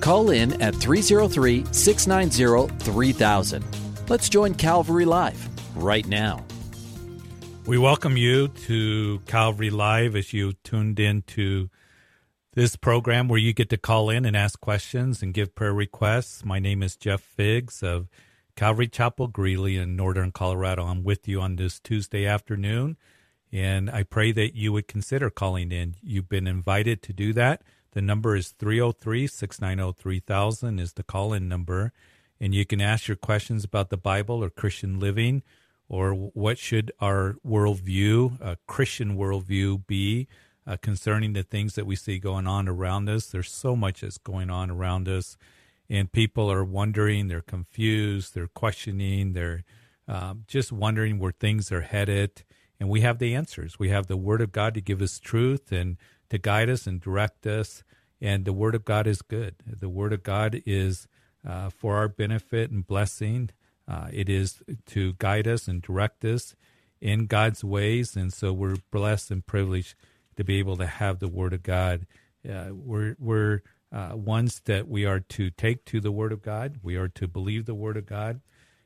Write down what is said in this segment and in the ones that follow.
Call in at 303 690 3000. Let's join Calvary Live right now. We welcome you to Calvary Live as you tuned in to this program where you get to call in and ask questions and give prayer requests. My name is Jeff Figs of Calvary Chapel Greeley in Northern Colorado. I'm with you on this Tuesday afternoon, and I pray that you would consider calling in. You've been invited to do that. The number is 303 690 3000 is the call in number. And you can ask your questions about the Bible or Christian living or what should our worldview, a Christian worldview, be uh, concerning the things that we see going on around us. There's so much that's going on around us, and people are wondering, they're confused, they're questioning, they're um, just wondering where things are headed. And we have the answers. We have the Word of God to give us truth and to guide us and direct us. And the Word of God is good. The Word of God is uh, for our benefit and blessing. Uh, it is to guide us and direct us in God's ways. And so we're blessed and privileged to be able to have the Word of God. Uh, we're we're uh, ones that we are to take to the Word of God. We are to believe the Word of God,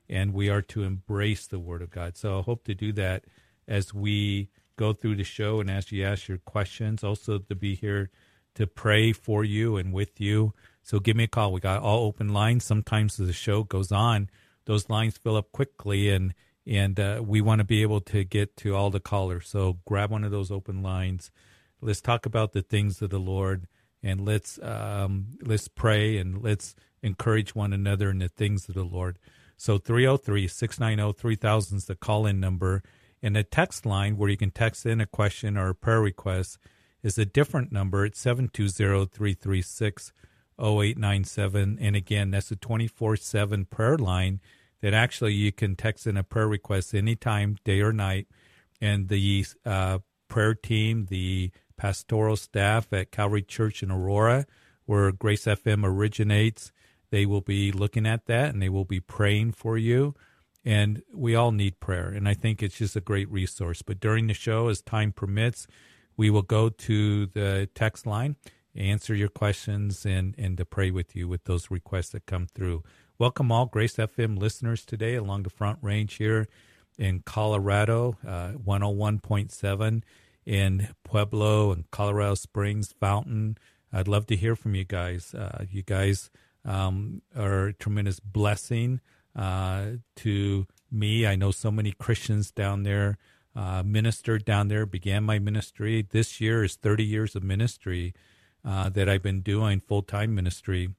and we are to embrace the Word of God. So I hope to do that as we go through the show and as you ask your questions. Also to be here to pray for you and with you. So give me a call. We got all open lines. Sometimes as the show goes on, those lines fill up quickly, and and uh, we want to be able to get to all the callers. So grab one of those open lines. Let's talk about the things of the Lord, and let's um, let's pray and let's encourage one another in the things of the Lord. So 303 690 3000 is the call in number. And the text line where you can text in a question or a prayer request is a different number. It's 720 336 0897. And again, that's a 24 7 prayer line that actually you can text in a prayer request anytime, day or night. And the uh, prayer team, the pastoral staff at Calvary Church in Aurora, where Grace FM originates, they will be looking at that and they will be praying for you. And we all need prayer. And I think it's just a great resource. But during the show, as time permits, we will go to the text line answer your questions and, and to pray with you with those requests that come through. Welcome all Grace FM listeners today along the Front Range here in Colorado, uh, 101.7 in Pueblo and Colorado Springs, Fountain. I'd love to hear from you guys. Uh, you guys um, are a tremendous blessing uh, to me. I know so many Christians down there, uh, ministered down there, began my ministry. This year is 30 years of ministry uh, that I've been doing full time ministry,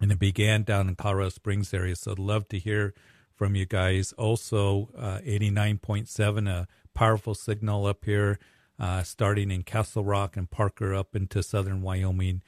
and it began down in Colorado Springs area. So I'd love to hear from you guys. Also, uh, 89.7, a powerful signal up here, uh, starting in Castle Rock and Parker up into southern Wyoming.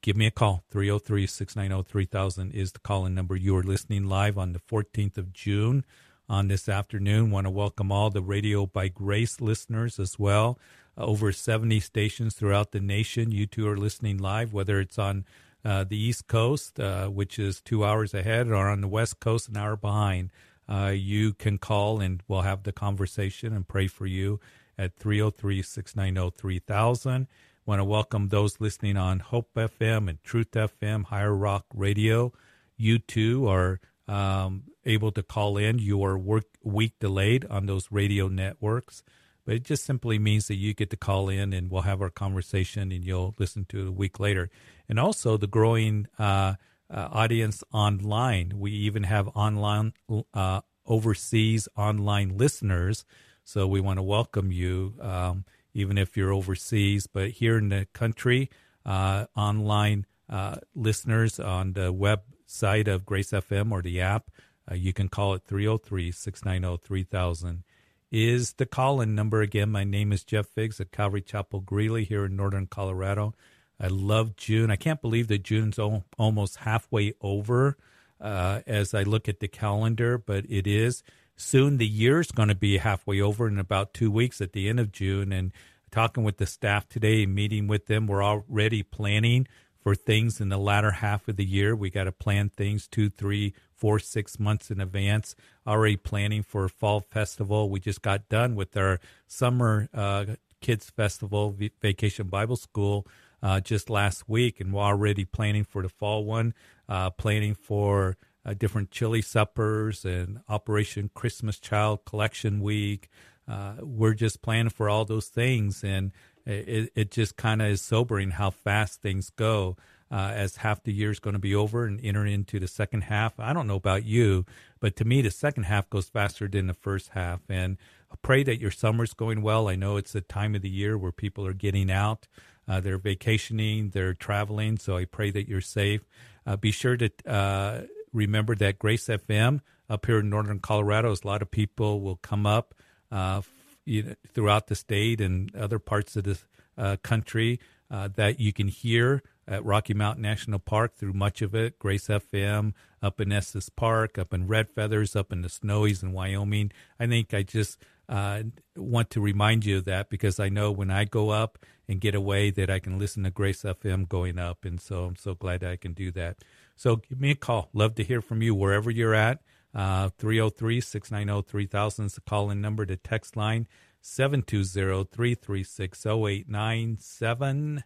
Give me a call. 303 690 3000 is the call in number. You are listening live on the 14th of June on this afternoon. Want to welcome all the Radio by Grace listeners as well over 70 stations throughout the nation. You two are listening live, whether it's on uh, the East Coast, uh, which is two hours ahead, or on the West Coast, an hour behind. Uh, you can call and we'll have the conversation and pray for you at 303 690 3000. Want to welcome those listening on Hope FM and Truth FM, Higher Rock Radio. You too are um, able to call in. You are work, week delayed on those radio networks but it just simply means that you get to call in and we'll have our conversation and you'll listen to it a week later. And also the growing uh, uh, audience online. We even have online uh, overseas online listeners. So we want to welcome you, um, even if you're overseas. But here in the country, uh, online uh, listeners on the website of Grace FM or the app, uh, you can call it 303 690 3000 is the call in number again. My name is Jeff Figs at Calvary Chapel Greeley here in northern Colorado. I love June. I can't believe that June's almost halfway over uh, as I look at the calendar, but it is. Soon the year's going to be halfway over in about two weeks at the end of June. And talking with the staff today, meeting with them, we're already planning for things in the latter half of the year. We got to plan things two, three, four, six months in advance. Already planning for fall festival. We just got done with our summer uh, kids festival, Vacation Bible School uh, just last week, and we're already planning for the fall one, uh, planning for uh, different chili suppers and Operation Christmas Child Collection Week. Uh, we're just planning for all those things, and it, it just kind of is sobering how fast things go. Uh, as half the year is going to be over and enter into the second half. I don't know about you, but to me, the second half goes faster than the first half. And I pray that your summer's going well. I know it's a time of the year where people are getting out. Uh, they're vacationing, they're traveling. So I pray that you're safe. Uh, be sure to uh, remember that Grace FM up here in northern Colorado, a lot of people will come up uh, you know, throughout the state and other parts of the uh, country uh, that you can hear at Rocky Mountain National Park through much of it. Grace FM up in Estes Park, up in Red Feathers, up in the Snowies in Wyoming. I think I just uh, want to remind you of that because I know when I go up and get away that I can listen to Grace FM going up. And so I'm so glad I can do that. So give me a call. Love to hear from you wherever you're at. Uh, 303 690 3000 is the call in number. The text line 720 336 0897.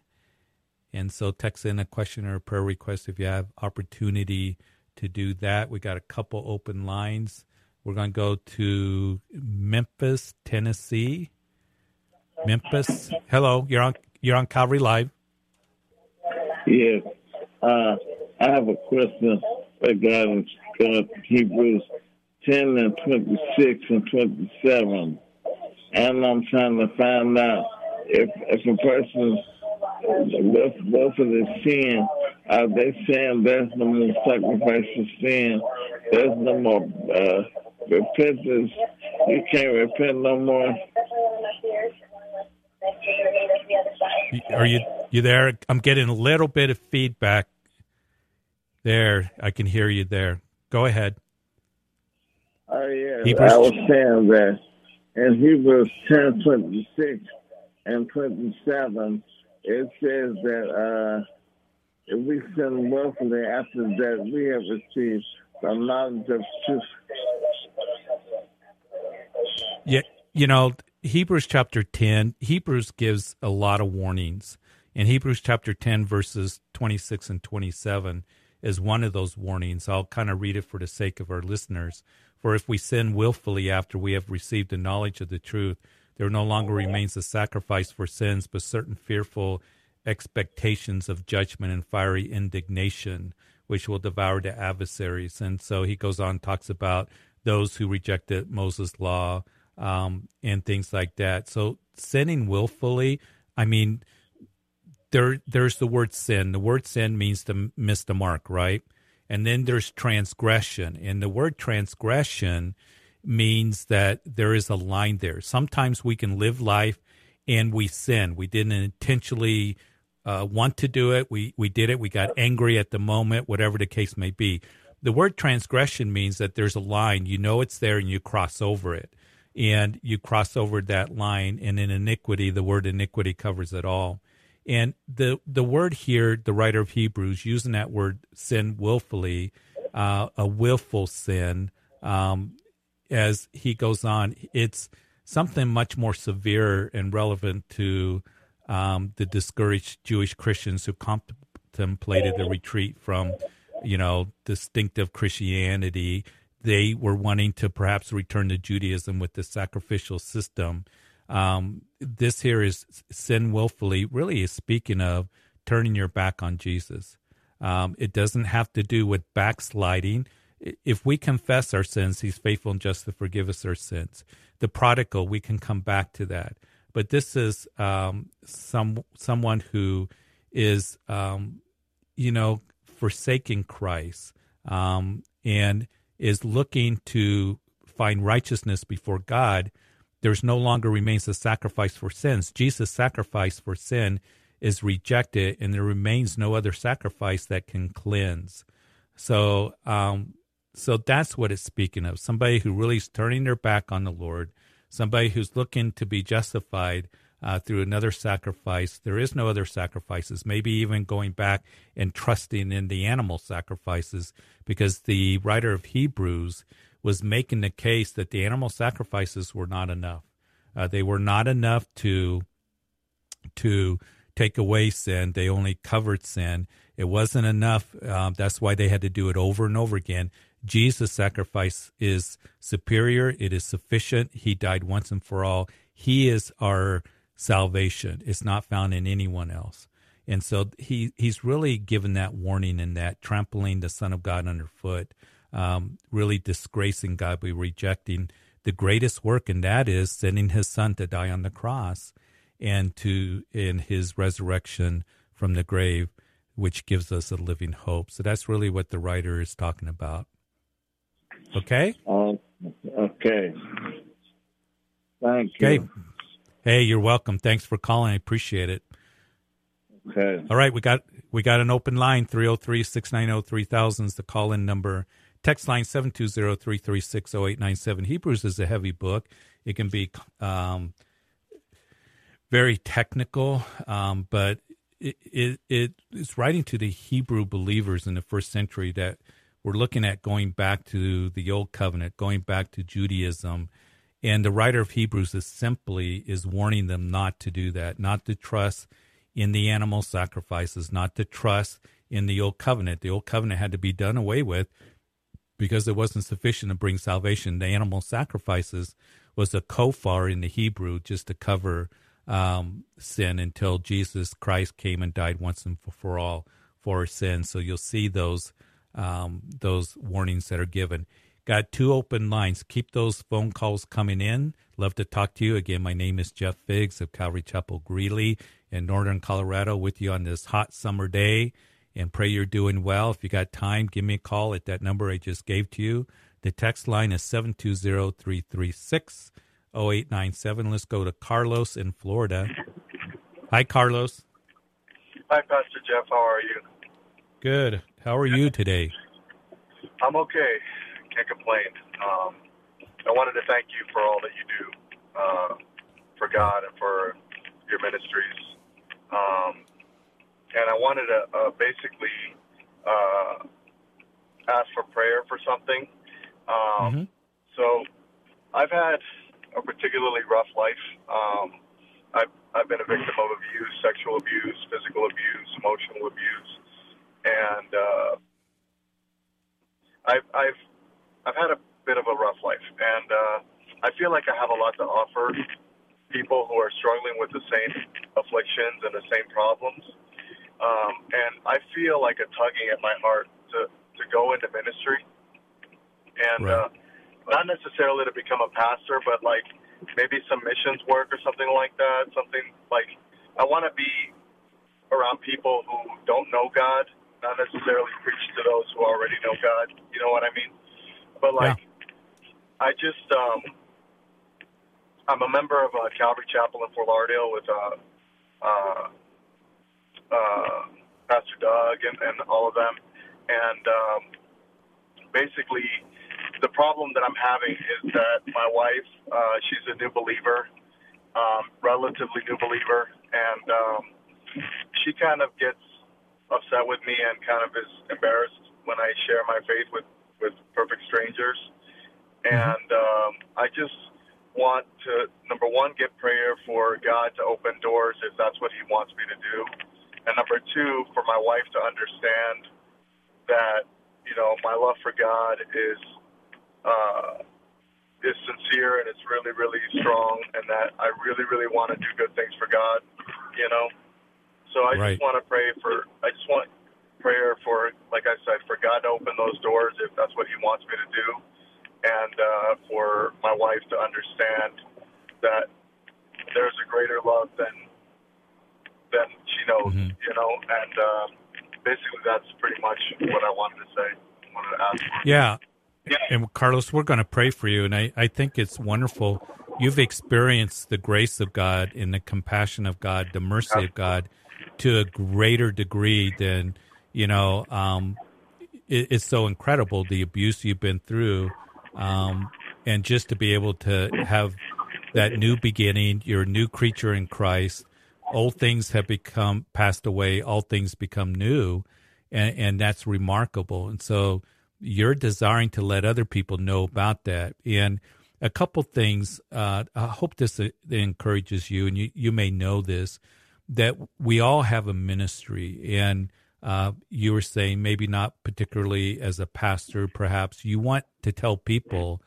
And so text in a question or a prayer request if you have opportunity to do that. We got a couple open lines. We're going to go to Memphis, Tennessee. Memphis, hello. You're on. You're on Calvary Live. Yes, uh, I have a question regarding uh, Hebrews ten and twenty six and twenty seven, and I'm trying to find out if if a person both both of the sin, are they saying there's no more sacrifice for sin? There's no more uh, repentance. You can't repent no more. Are you you there? I'm getting a little bit of feedback. There, I can hear you there. Go ahead. Oh yeah, Hebrews. I was saying that in Hebrews ten twenty six and twenty seven, it says that uh, if we sin willfully after that we have received the knowledge of truth. Yeah, you know, Hebrews chapter 10, Hebrews gives a lot of warnings. In Hebrews chapter 10, verses 26 and 27 is one of those warnings. I'll kind of read it for the sake of our listeners. For if we sin willfully after we have received the knowledge of the truth, there no longer remains a sacrifice for sins, but certain fearful expectations of judgment and fiery indignation, which will devour the adversaries. And so he goes on, talks about those who rejected Moses' law, um, and things like that. So sinning willfully, I mean, there there's the word sin. The word sin means to miss the mark, right? And then there's transgression, and the word transgression means that there is a line there. Sometimes we can live life and we sin. We didn't intentionally uh, want to do it. We we did it. We got angry at the moment, whatever the case may be. The word transgression means that there's a line. You know it's there, and you cross over it and you cross over that line and in iniquity the word iniquity covers it all and the the word here the writer of hebrews using that word sin willfully uh, a willful sin um, as he goes on it's something much more severe and relevant to um, the discouraged jewish christians who contemplated the retreat from you know distinctive christianity they were wanting to perhaps return to Judaism with the sacrificial system. Um, this here is sin willfully, really is speaking of turning your back on Jesus. Um, it doesn't have to do with backsliding. If we confess our sins, He's faithful and just to forgive us our sins. The prodigal, we can come back to that. But this is um, some someone who is, um, you know, forsaking Christ, um, and is looking to find righteousness before God, there's no longer remains a sacrifice for sins. Jesus' sacrifice for sin is rejected, and there remains no other sacrifice that can cleanse. So, um, so that's what it's speaking of. Somebody who really is turning their back on the Lord, somebody who's looking to be justified uh, through another sacrifice. There is no other sacrifices. Maybe even going back and trusting in the animal sacrifices, because the writer of Hebrews was making the case that the animal sacrifices were not enough. Uh, they were not enough to to take away sin. They only covered sin. It wasn't enough. Um, that's why they had to do it over and over again. Jesus' sacrifice is superior. It is sufficient. He died once and for all. He is our salvation. It's not found in anyone else. And so he he's really given that warning and that trampling the Son of God underfoot, um, really disgracing God by rejecting the greatest work, and that is sending his son to die on the cross and to in his resurrection from the grave, which gives us a living hope. So that's really what the writer is talking about. Okay? Um, okay. Thank you. Okay. Hey, you're welcome. Thanks for calling. I appreciate it. Okay. All right, we got we got an open line 303-690-3000 is the call in number. Text line 720-336-0897. Hebrews is a heavy book. It can be um, very technical, um, but it, it, it is writing to the Hebrew believers in the first century that we're looking at going back to the old covenant, going back to Judaism, and the writer of Hebrews is simply is warning them not to do that, not to trust in the animal sacrifices, not to trust in the old covenant. The old covenant had to be done away with because it wasn't sufficient to bring salvation. The animal sacrifices was a kofar in the Hebrew just to cover um, sin until Jesus Christ came and died once and for all for sin. So you'll see those um, those warnings that are given. Got two open lines. Keep those phone calls coming in. Love to talk to you. Again, my name is Jeff Figs of Calvary Chapel Greeley in Northern Colorado with you on this hot summer day and pray you're doing well. If you got time, give me a call at that number I just gave to you. The text line is 720-336-0897. Let's go to Carlos in Florida. Hi, Carlos. Hi, Pastor Jeff. How are you? Good. How are you today? I'm okay can't complain. Um, I wanted to thank you for all that you do uh, for God and for your ministries. Um, and I wanted to uh, basically uh, ask for prayer for something. Um, mm-hmm. So I've had a particularly rough life. Um, I've, I've been a victim of abuse, sexual abuse, physical abuse, emotional abuse, and uh, I've, I've I've had a bit of a rough life, and uh, I feel like I have a lot to offer people who are struggling with the same afflictions and the same problems. Um, and I feel like a tugging at my heart to, to go into ministry, and right. uh, not necessarily to become a pastor, but like maybe some missions work or something like that. Something like I want to be around people who don't know God, not necessarily preach to those who already know God. You know what I mean? But like, yeah. I just um, I'm a member of uh, Calvary Chapel in Fort Lauderdale with uh, uh, uh, Pastor Doug and, and all of them, and um, basically the problem that I'm having is that my wife, uh, she's a new believer, um, relatively new believer, and um, she kind of gets upset with me and kind of is embarrassed when I share my faith with with perfect strangers. Mm-hmm. And um, I just want to, number one, get prayer for God to open doors if that's what He wants me to do. And number two, for my wife to understand that, you know, my love for God is, uh, is sincere and it's really, really strong, and that I really, really want to do good things for God, you know. So I right. just want to pray for. I just want prayer for, like I said, for God to open those doors if that's what He wants me to do, and uh, for my wife to understand that there's a greater love than than she knows, mm-hmm. you know. And uh, basically, that's pretty much what I wanted to say. Wanted to ask. Yeah. Yeah. And Carlos, we're going to pray for you, and I, I think it's wonderful. You've experienced the grace of God and the compassion of God, the mercy of God to a greater degree than you know. Um, it, it's so incredible the abuse you've been through, um, and just to be able to have that new beginning. You're a new creature in Christ. Old things have become passed away. All things become new, and and that's remarkable. And so you're desiring to let other people know about that. And a couple things. Uh, I hope this uh, encourages you, and you you may know this that we all have a ministry and. Uh, you were saying maybe not particularly as a pastor, perhaps you want to tell people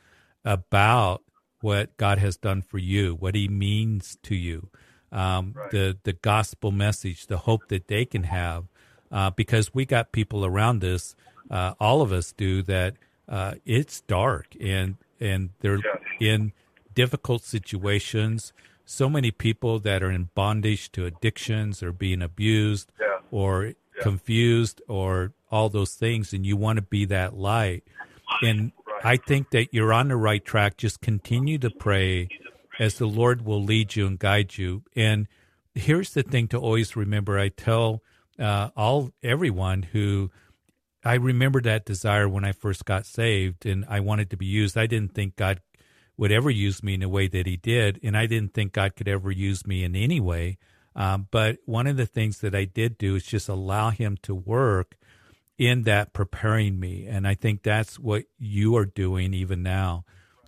about what God has done for you, what He means to you, um, right. the the gospel message, the hope that they can have, uh, because we got people around us, uh, all of us do that. Uh, it's dark and and they're yeah. in difficult situations. So many people that are in bondage to addictions or being abused yeah. or yeah. confused or all those things, and you want to be that light. And I think that you're on the right track. Just continue to pray as the Lord will lead you and guide you. And here's the thing to always remember. I tell uh, all everyone who I remember that desire when I first got saved and I wanted to be used. I didn't think God would ever use me in the way that He did, and I didn't think God could ever use me in any way. Um, but one of the things that I did do is just allow Him to work in that preparing me. And I think that's what you are doing even now.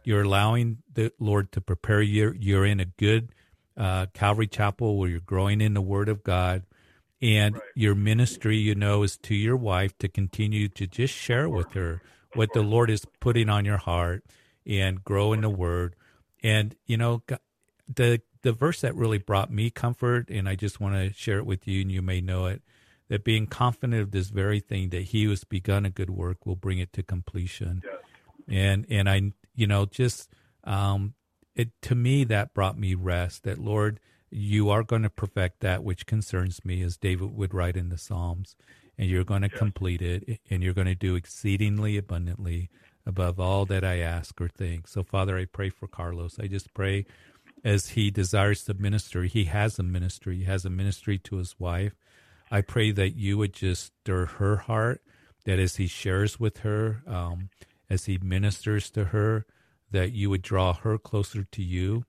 You're allowing the Lord to prepare you. You're in a good uh, Calvary Chapel where you're growing in the Word of God. And right. your ministry, you know, is to your wife to continue to just share with her what the Lord is putting on your heart and grow in the Word. And, you know, the the verse that really brought me comfort, and I just want to share it with you, and you may know it that being confident of this very thing that he who has begun a good work will bring it to completion. Yes. And and I you know just um it to me that brought me rest that Lord you are going to perfect that which concerns me as David would write in the Psalms and you're going to yes. complete it and you're going to do exceedingly abundantly above all that I ask or think. So Father I pray for Carlos. I just pray as he desires to minister. He has a ministry. He has a ministry to his wife. I pray that you would just stir her heart, that as he shares with her, um, as he ministers to her, that you would draw her closer to you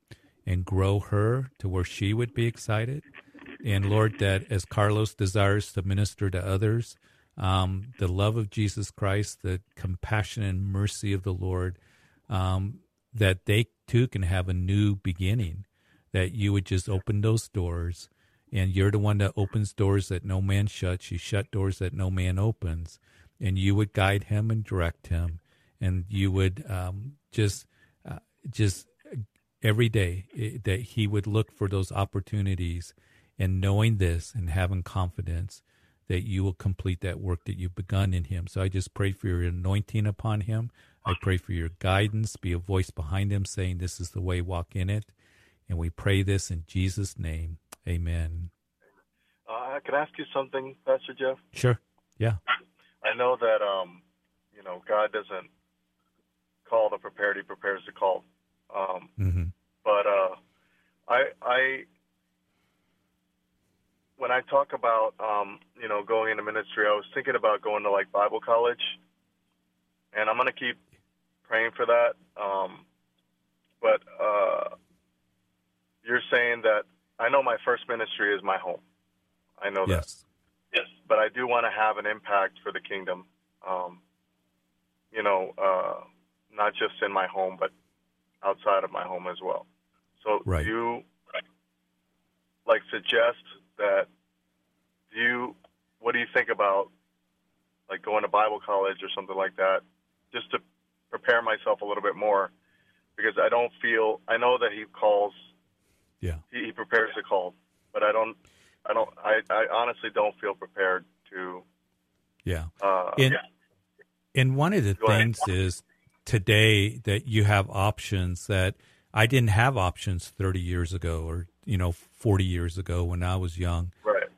and grow her to where she would be excited. And Lord, that as Carlos desires to minister to others, um, the love of Jesus Christ, the compassion and mercy of the Lord, um, that they too can have a new beginning, that you would just open those doors and you're the one that opens doors that no man shuts. You shut doors that no man opens, and you would guide him and direct him, and you would um, just uh, just every day eh, that he would look for those opportunities, and knowing this and having confidence that you will complete that work that you've begun in him. So I just pray for your anointing upon him. I pray for your guidance, be a voice behind him saying, This is the way, walk in it. And we pray this in Jesus' name. Amen. Uh, can I ask you something, Pastor Jeff? Sure. Yeah. I know that um, you know God doesn't call the prepared; He prepares the call. Um, mm-hmm. But uh, I, I, when I talk about um, you know going into ministry, I was thinking about going to like Bible college, and I'm gonna keep praying for that. Um, but uh, you're saying that I know my first ministry is my home. I know yes. that. Yes. But I do want to have an impact for the kingdom. Um, you know, uh, not just in my home, but outside of my home as well. So right. do you like suggest that do you what do you think about like going to Bible college or something like that just to prepare myself a little bit more because I don't feel I know that he calls yeah. He, he prepares the call, but I don't. I don't. I, I honestly don't feel prepared to. Yeah. Uh, and, yeah. and one of the Go things ahead. is today that you have options that I didn't have options 30 years ago or you know 40 years ago when I was young. Right.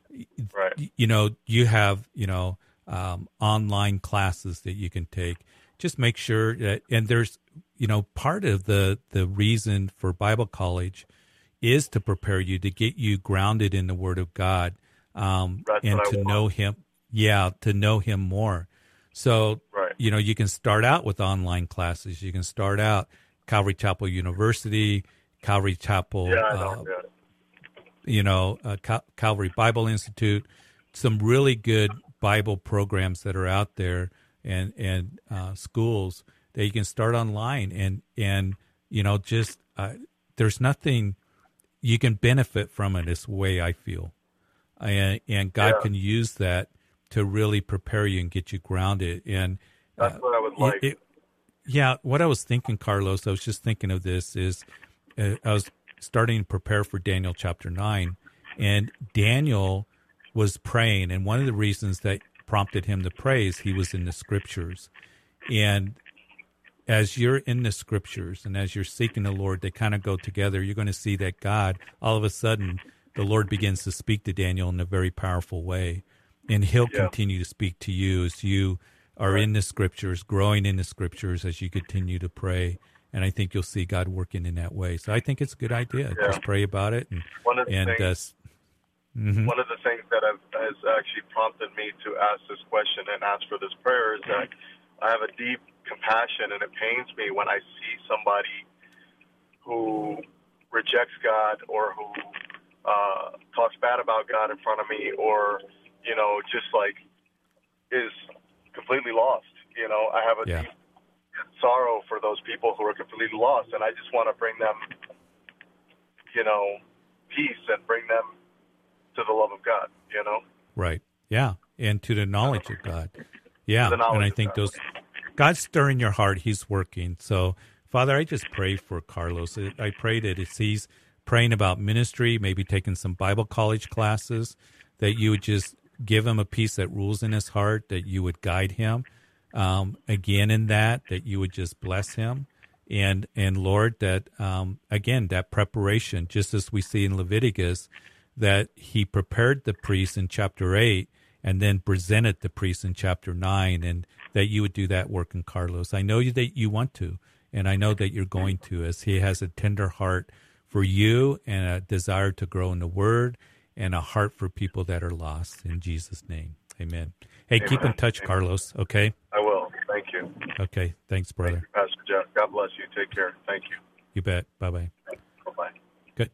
Right. You know, you have you know um, online classes that you can take. Just make sure that, and there's you know part of the the reason for Bible college is to prepare you to get you grounded in the Word of God. um, and to know him. Yeah, to know him more. So. You know, you can start out with online classes. You can start out Calvary Chapel University, Calvary Chapel, Yeah, uh, you know, uh, Cal- Calvary Bible Institute, some really good Bible programs that are out there, and and uh, schools that you can start online, and and you know, just uh, there's nothing you can benefit from it. Is the way I feel, and and God Yeah. can use that to really prepare you and get you grounded. And That's what I would like. it- it- yeah, what I was thinking, Carlos, I was just thinking of this is uh, I was starting to prepare for Daniel chapter 9, and Daniel was praying, and one of the reasons that prompted him to pray is he was in the scriptures. And as you're in the scriptures and as you're seeking the Lord, they kind of go together. You're going to see that God, all of a sudden, the Lord begins to speak to Daniel in a very powerful way. And he'll Yeah. continue to speak to you as you are in the scriptures, growing in the scriptures as you continue to pray. And I think you'll see God working in that way. So I think it's a good idea. Yeah. Just pray about it. And, One of the and uh, things, mhm. one of the things that have, has actually prompted me to ask this question and ask for this prayer is that I have a deep compassion, and it pains me when I see somebody who rejects God or who uh, talks bad about God in front of me, or you know, just like is completely lost. You know, I have a Yeah. deep sorrow for those people who are completely lost, and I just want to bring them, you know, peace and bring them to the love of God. You know, Right. Yeah. And to the knowledge of God. Yeah. knowledge And I think God. those God's stirring your heart. He's working. So, Father, I just pray for Carlos. I pray that as he's praying about ministry, maybe taking some Bible college classes, that you would just give him a peace that rules in his heart, that you would guide him um, again in that, that you would just bless him. And, and Lord, that um, again, that preparation, just as we see in Leviticus, that he prepared the priest in chapter 8 and then presented the priest in chapter 9 and that you would do that work in Carlos. I know that you want to and I know that you're going to as he has a tender heart for you and a desire to grow in the word and a heart for people that are lost in Jesus name. Amen. Hey, keep in touch Amen. Carlos, okay? I will. Thank you, Okay, thanks brother. Pastor Jeff. God bless you. Take care. Thank you. You bet. Bye-bye. Bye bye. Good.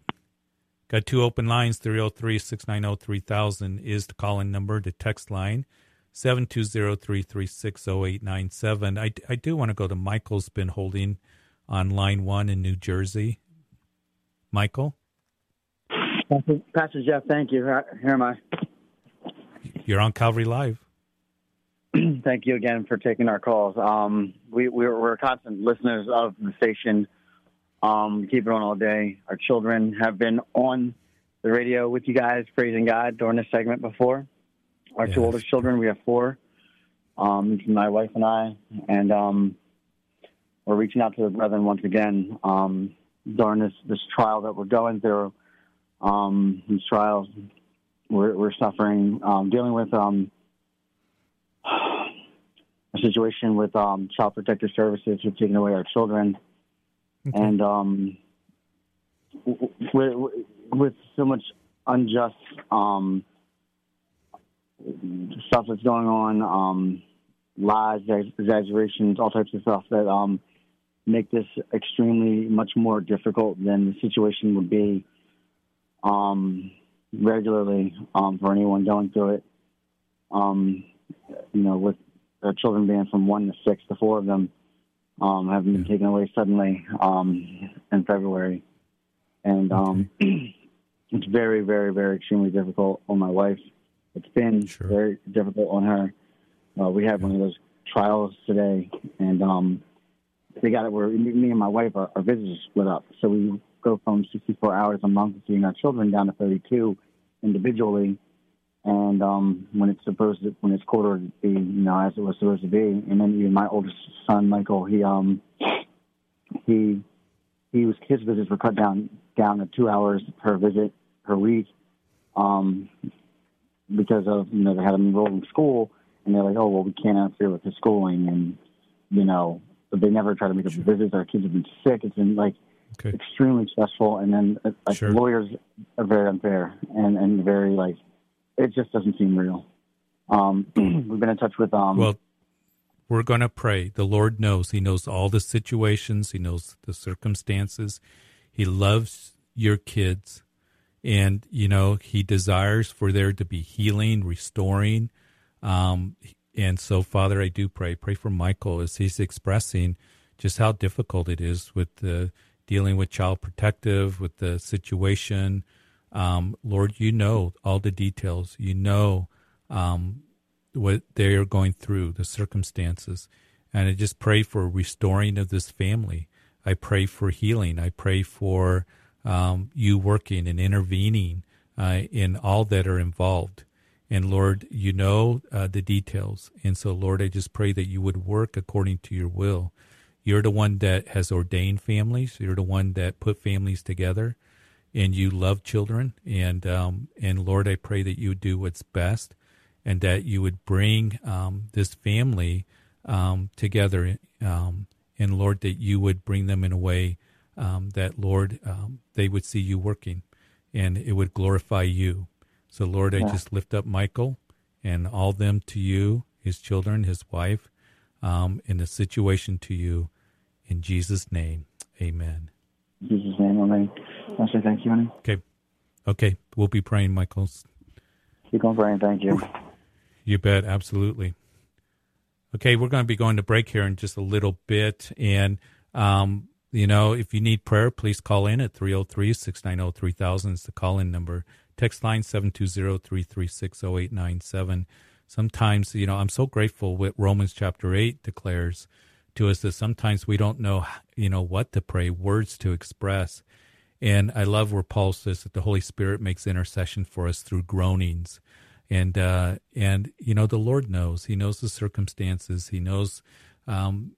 Got two open lines 303 690 3000 is the call in number. The text line 720 336 0897. I, I do want to go to Michael's been holding on line one in New Jersey. Michael, Pastor, Jeff, thank you. Here am I. you're on Calvary Live. thank you again for taking our calls. Um, we, we're, we're constant listeners of the station. Um, keep it on all day. Our children have been on the radio with you guys, praising God during this segment before. Our two oldest children, we have four. Um, my wife and I, and um, we're reaching out to the brethren once again um, during this this trial that we're going through. Um, these trials we're, we're suffering, um, dealing with um, a situation with um, Child Protective Services who've taken away our children, and um, w- w- with, with so much unjust um, stuff that's going on, um, lies, exaggerations, all types of stuff that um, make this extremely much more difficult than the situation would be um, regularly um, for anyone going through it. Um, you know, with our children being from one to six, the four of them um, have been taken away suddenly um, in February, and um, it's very, very, very extremely difficult on my wife. It's been Sure. very difficult on her. Uh, we had one of those trials today, and um, they got it where me and my wife, our, our visits split up. So we go from 64 hours a month seeing our children down to 32 individually. And um, when it's supposed to, when it's quarter to be, you know, as it was supposed to be. And then even my oldest son, Michael, he um, he he was his visits were cut down down to two hours per visit per week, um, because of you know they had him enrolled in school, and they're like, oh well, we can't interfere with his schooling, and you know, but they never try to make up the visits. Our kids have been sick. It's been like Okay. extremely stressful, and then uh, like Sure. lawyers are very unfair and and very like it just doesn't seem real. Um, we've been in touch with um. Well, we're going to pray. The Lord knows. He knows all the situations. He knows the circumstances. He loves your kids, and you know he desires for there to be healing, restoring. Um, and so, Father, I do pray. Pray for Michael as he's expressing just how difficult it is with the dealing with child protective, with the situation. Um, Lord, you know all the details. You know um, what they are going through, the circumstances. And I just pray for restoring of this family. I pray for healing. I pray for um, you working and intervening uh, in all that are involved. And Lord, you know uh, the details. And so, Lord, I just pray that you would work according to your will. You're the one that has ordained families. You're the one that put families together, and you love children. And um, and Lord, I pray that you would do what's best, and that you would bring um, this family um, together. Um, and Lord, that you would bring them in a way um, that Lord um, they would see you working, and it would glorify you. So Lord, I just lift up Michael and all them to you, his children, his wife, in the situation to you in Jesus' name, amen. In Jesus' name, amen. I say thank you, honey. Okay. Okay. We'll be praying, Michael. Keep on praying. Thank you. You bet. Absolutely. Okay. We're going to be going to break here in just a little bit. And, um, you know, if you need prayer, please call in at 303 690 3000 is the call in number. Text line 720 336 0897. Sometimes, you know, I'm so grateful what Romans chapter 8 declares to us that sometimes we don't know, you know, what to pray, words to express. And I love where Paul says that the Holy Spirit makes intercession for us through groanings. And, uh, and, you know, the Lord knows, he knows the circumstances. He knows, um,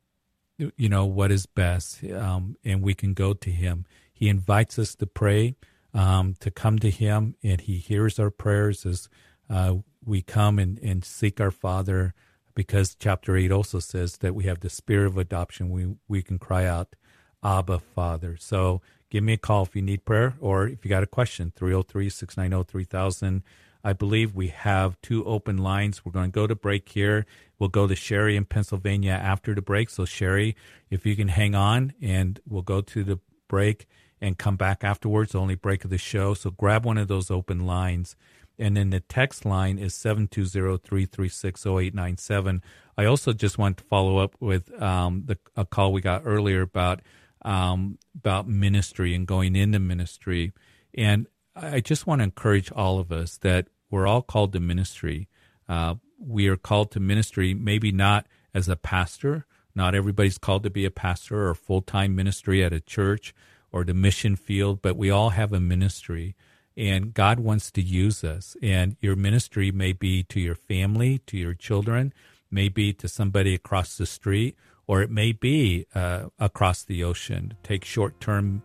you know, what is best. Um, and we can go to him. He invites us to pray, um, to come to him and he hears our prayers as, uh, we come and, and seek our Father, because chapter 8 also says that we have the spirit of adoption. We, we can cry out, Abba, Father. So give me a call if you need prayer or if you got a question, 303 690 3000. I believe we have two open lines. We're going to go to break here. We'll go to Sherry in Pennsylvania after the break. So, Sherry, if you can hang on and we'll go to the break and come back afterwards, the only break of the show. So, grab one of those open lines. And then the text line is 720-336-0897. I also just want to follow up with um, the, a call we got earlier about um, about ministry and going into ministry. And I just want to encourage all of us that we're all called to ministry. Uh, we are called to ministry, maybe not as a pastor. Not everybody's called to be a pastor or full time ministry at a church or the mission field, but we all have a ministry and God wants to use us. And your ministry may be to your family, to your children, maybe to somebody across the street, or it may be uh, across the ocean. Take short term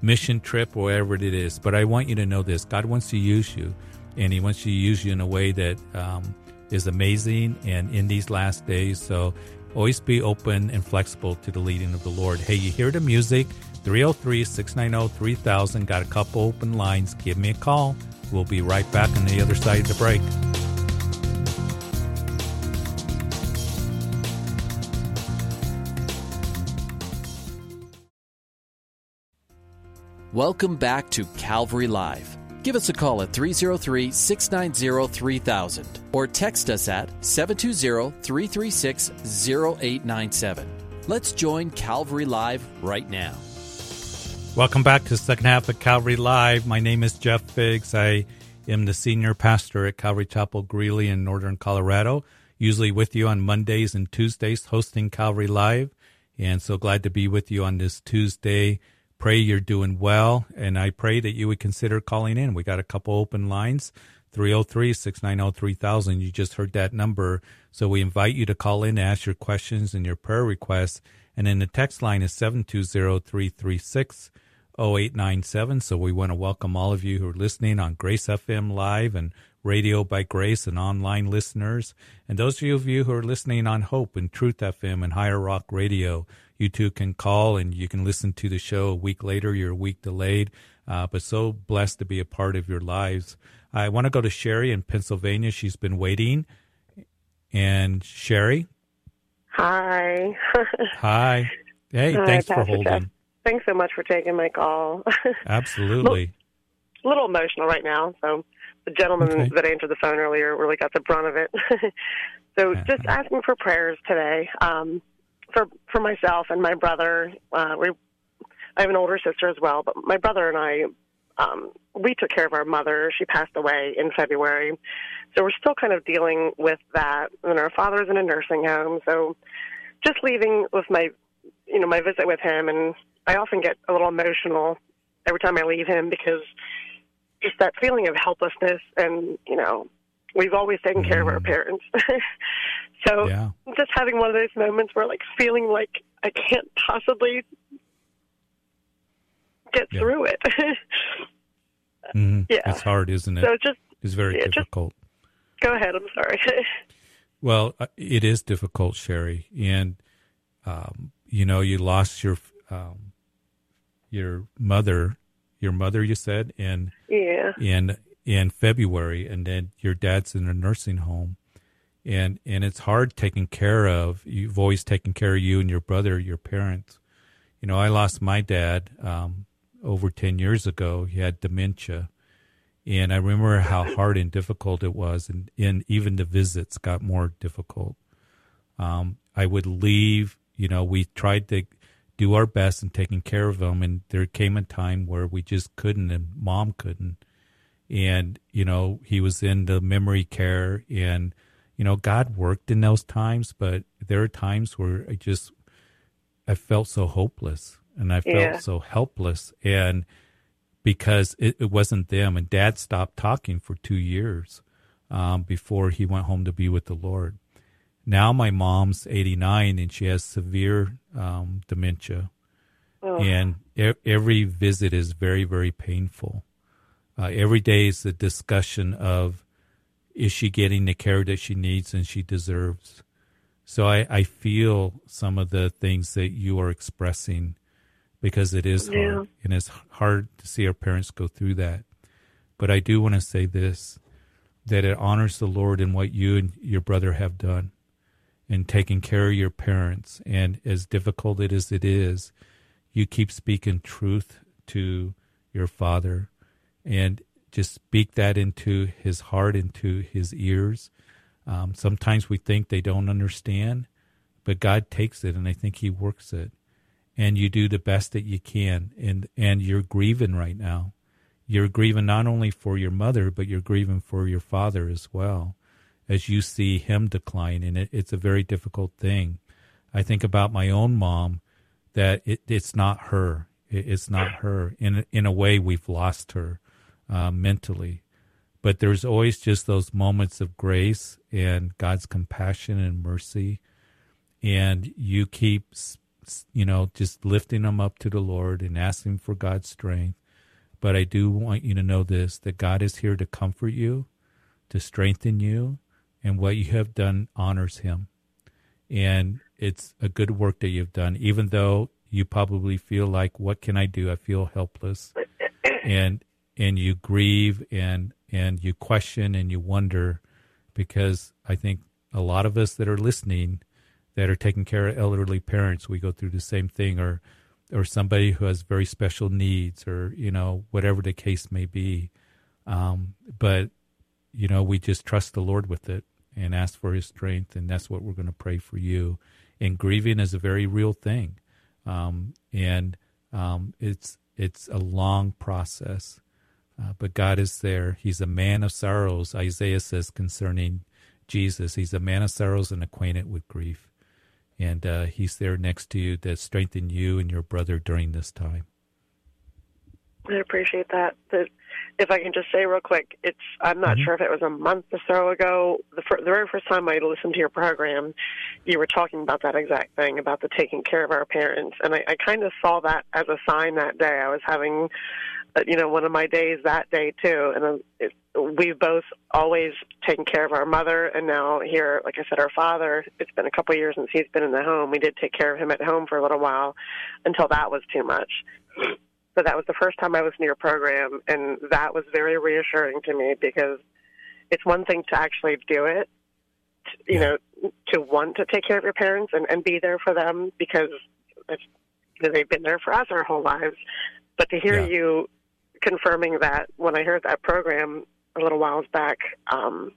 mission trip, whatever it is. But I want you to know this God wants to use you, and He wants to use you in a way that um, is amazing and in these last days. So always be open and flexible to the leading of the Lord. Hey, you hear the music? 303 690 3000. Got a couple open lines. Give me a call. We'll be right back on the other side of the break. Welcome back to Calvary Live. Give us a call at 303 690 3000 or text us at 720 336 0897. Let's join Calvary Live right now. Welcome back to the second half of Calvary Live. My name is Jeff Figs. I am the senior pastor at Calvary Chapel Greeley in northern Colorado. Usually with you on Mondays and Tuesdays, hosting Calvary Live. And so glad to be with you on this Tuesday. Pray you're doing well. And I pray that you would consider calling in. We got a couple open lines 303 690 3000. You just heard that number. So we invite you to call in, ask your questions and your prayer requests. And then the text line is 720 336 0897. So we want to welcome all of you who are listening on Grace FM Live and Radio by Grace and online listeners. And those of you who are listening on Hope and Truth FM and Higher Rock Radio, you too can call and you can listen to the show a week later. You're a week delayed. uh, but so blessed to be a part of your lives. I want to go to Sherry in Pennsylvania. She's been waiting. And Sherry? Hi. Hi. Hey, Hi, thanks Pastor for holding. Jeff. Thanks so much for taking my call. Absolutely. a little emotional right now, so the gentleman Okay. that answered the phone earlier really got the brunt of it. so just asking for prayers today um, for for myself and my brother. Uh, we I have an older sister as well, but my brother and I um, we took care of our mother. She passed away in February, so we're still kind of dealing with that. And our father's in a nursing home, so just leaving with my you know my visit with him, and I often get a little emotional every time I leave him because just that feeling of helplessness and you know we've always taken care of our parents so Yeah. just having one of those moments where like feeling like i can't possibly get Yeah. through it Mhm. Yeah. It's hard, isn't it? so just it's very yeah, just- difficult. go ahead i'm sorry Well, uh, it is difficult, Sherry, and um, you know you lost your um, your mother, your mother. You said, and yeah in in February, and then your dad's in a nursing home, and and it's hard taking care of. You've always taken care of you and your brother, your parents. You know, I lost my dad um, over ten years ago. He had dementia, and I remember how hard and difficult it was, and, and even the visits got more difficult. Um, I would leave. You know, we tried to do our best in taking care of them. and there came a time where we just couldn't, and mom couldn't. And you know, he was in the memory care, and you know, God worked in those times, but there are times where I just I felt so hopeless, and I felt Yeah. so helpless, and because it, it wasn't them. And dad stopped talking for two years um, before he went home to be with the Lord. Now my mom's 89 and she has severe um, dementia. Oh. And e- every visit is very, very painful. Uh, every day is a discussion of is she getting the care that she needs and she deserves. So I, I feel some of the things that you are expressing because it is hard and it's hard to see our parents go through that. But I do want to say this that it honors the Lord in what you and your brother have done in taking care of your parents. And as difficult it as it is, you keep speaking truth to your father and just speak that into his heart, into his ears. Um, sometimes we think they don't understand, but God takes it and I think he works it and you do the best that you can and and you're grieving right now you're grieving not only for your mother but you're grieving for your father as well as you see him decline and it, it's a very difficult thing. I think about my own mom that it, it's not her. It, it's not her. In in a way we've lost her uh, mentally. But there's always just those moments of grace and god's compassion and mercy. And you keep you know just lifting them up to the lord and asking for god's strength. But i do want you to know this that god is here to comfort you to strengthen you and what you have done honors him. And it's a good work that you've done even though you probably feel like what can i do? I feel helpless. And and you grieve and and you question and you wonder because i think a lot of us that are listening that are taking care of elderly parents we go through the same thing or or somebody who has very special needs or you know whatever the case may be. Um, but you know we just trust the lord with it and ask for his strength and that's what we're going to pray for you. And grieving is a very real thing. Um, and um, it's it's a long process uh, but god is there. He's a man of sorrows. Isaiah says concerning jesus he's a man of sorrows and acquainted with grief. And uh, he's there next to you to strengthen you and your brother during this time. I appreciate that. But if I can just say real quick, it's I'm not Mhm. sure if it was a month or so ago. The, fir- the very first time I listened to your program, you were talking about that exact thing about the taking care of our parents, and I, I kind of saw that as a sign that day. I was having, uh, you know, one of my days that day too, and uh, it, we've both always taken care of our mother, and now here, like I said, our father. It's been a couple of years since he's been in the home. We did take care of him at home for a little while, until that was too much but that was the first time I was near a program, and that was very reassuring to me because it's one thing to actually do it, you know, to want to take care of your parents and, and be there for them because they've been there for us our whole lives. But to hear Yeah. you confirming that when I heard that program a little whiles back, um,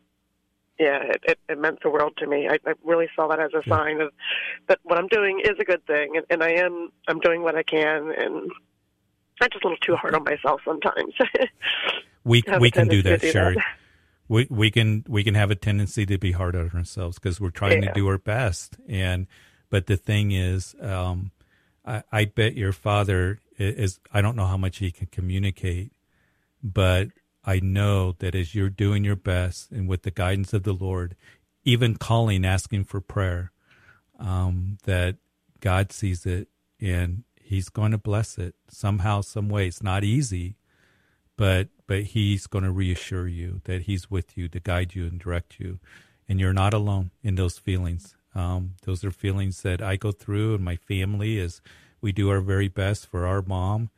yeah, it, it, it meant the world to me. I, I really saw that as a sign of that what I'm doing is a good thing, and, and I am I'm doing what I can, and I'm just a little too hard on myself sometimes. We we can do that, do Sherry. that. We we can we can have a tendency to be hard on ourselves because we're trying Yeah. to do our best. And but the thing is, um, I, I bet your father is. I don't know how much he can communicate, but I know that as you're doing your best and with the guidance of the Lord, even calling, asking for prayer, um, that God sees it and He's going to bless it somehow, some way. It's not easy, but but He's going to reassure you that He's with you to guide you and direct you, and you're not alone in those feelings. Um, those are feelings that I go through, and my family is. We do our very best for our mom,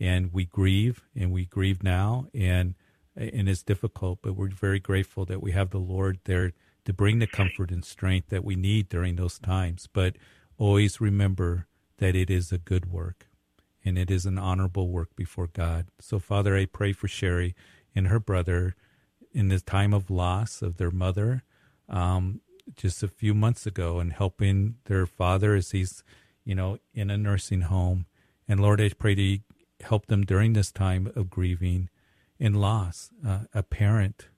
and we grieve, and we grieve now, and and it's difficult, but we're very grateful that we have the Lord there to bring the comfort and strength that we need during those times. But always remember that it is a good work and it is an honorable work before God. So, Father, I pray for Sherry and her brother in this time of loss of their mother um, just a few months ago and helping their father as he's, you know, in a nursing home. And Lord, I pray to help them during this time of grieving and loss, uh, a parent,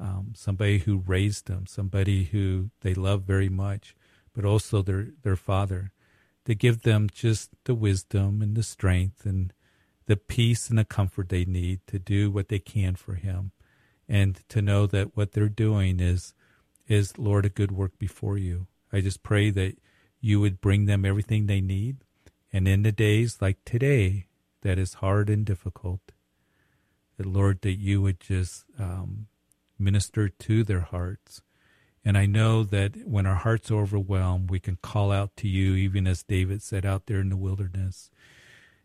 um, somebody who raised them, somebody who they love very much, but also their, their father, to give them just the wisdom and the strength and the peace and the comfort they need to do what they can for him and to know that what they're doing is is Lord a good work before you. I just pray that you would bring them everything they need and in the days like today that is hard and difficult that Lord that you would just um, minister to their hearts. And I know that when our hearts are overwhelmed, we can call out to you, even as David said out there in the wilderness.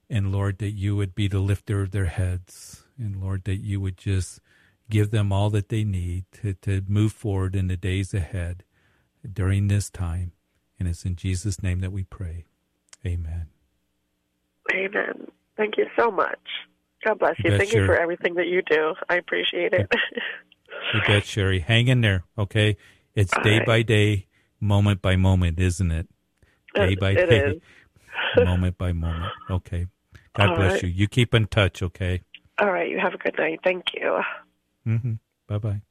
And Lord, that you would be the lifter of their heads. And Lord, that you would just give them all that they need to, to move forward in the days ahead during this time. And it's in Jesus' name that we pray. Amen. Amen. Thank you so much. God bless You you. Thank you for everything that you do. I appreciate it. You bet, Sherry. Hang in there, okay? It's All day right. by day, moment by moment, isn't it? Day It- by it day, is. moment by moment. Okay. God All bless right. you. You keep in touch, okay? All right. You have a good night. Thank you. Mm-hmm. Bye bye.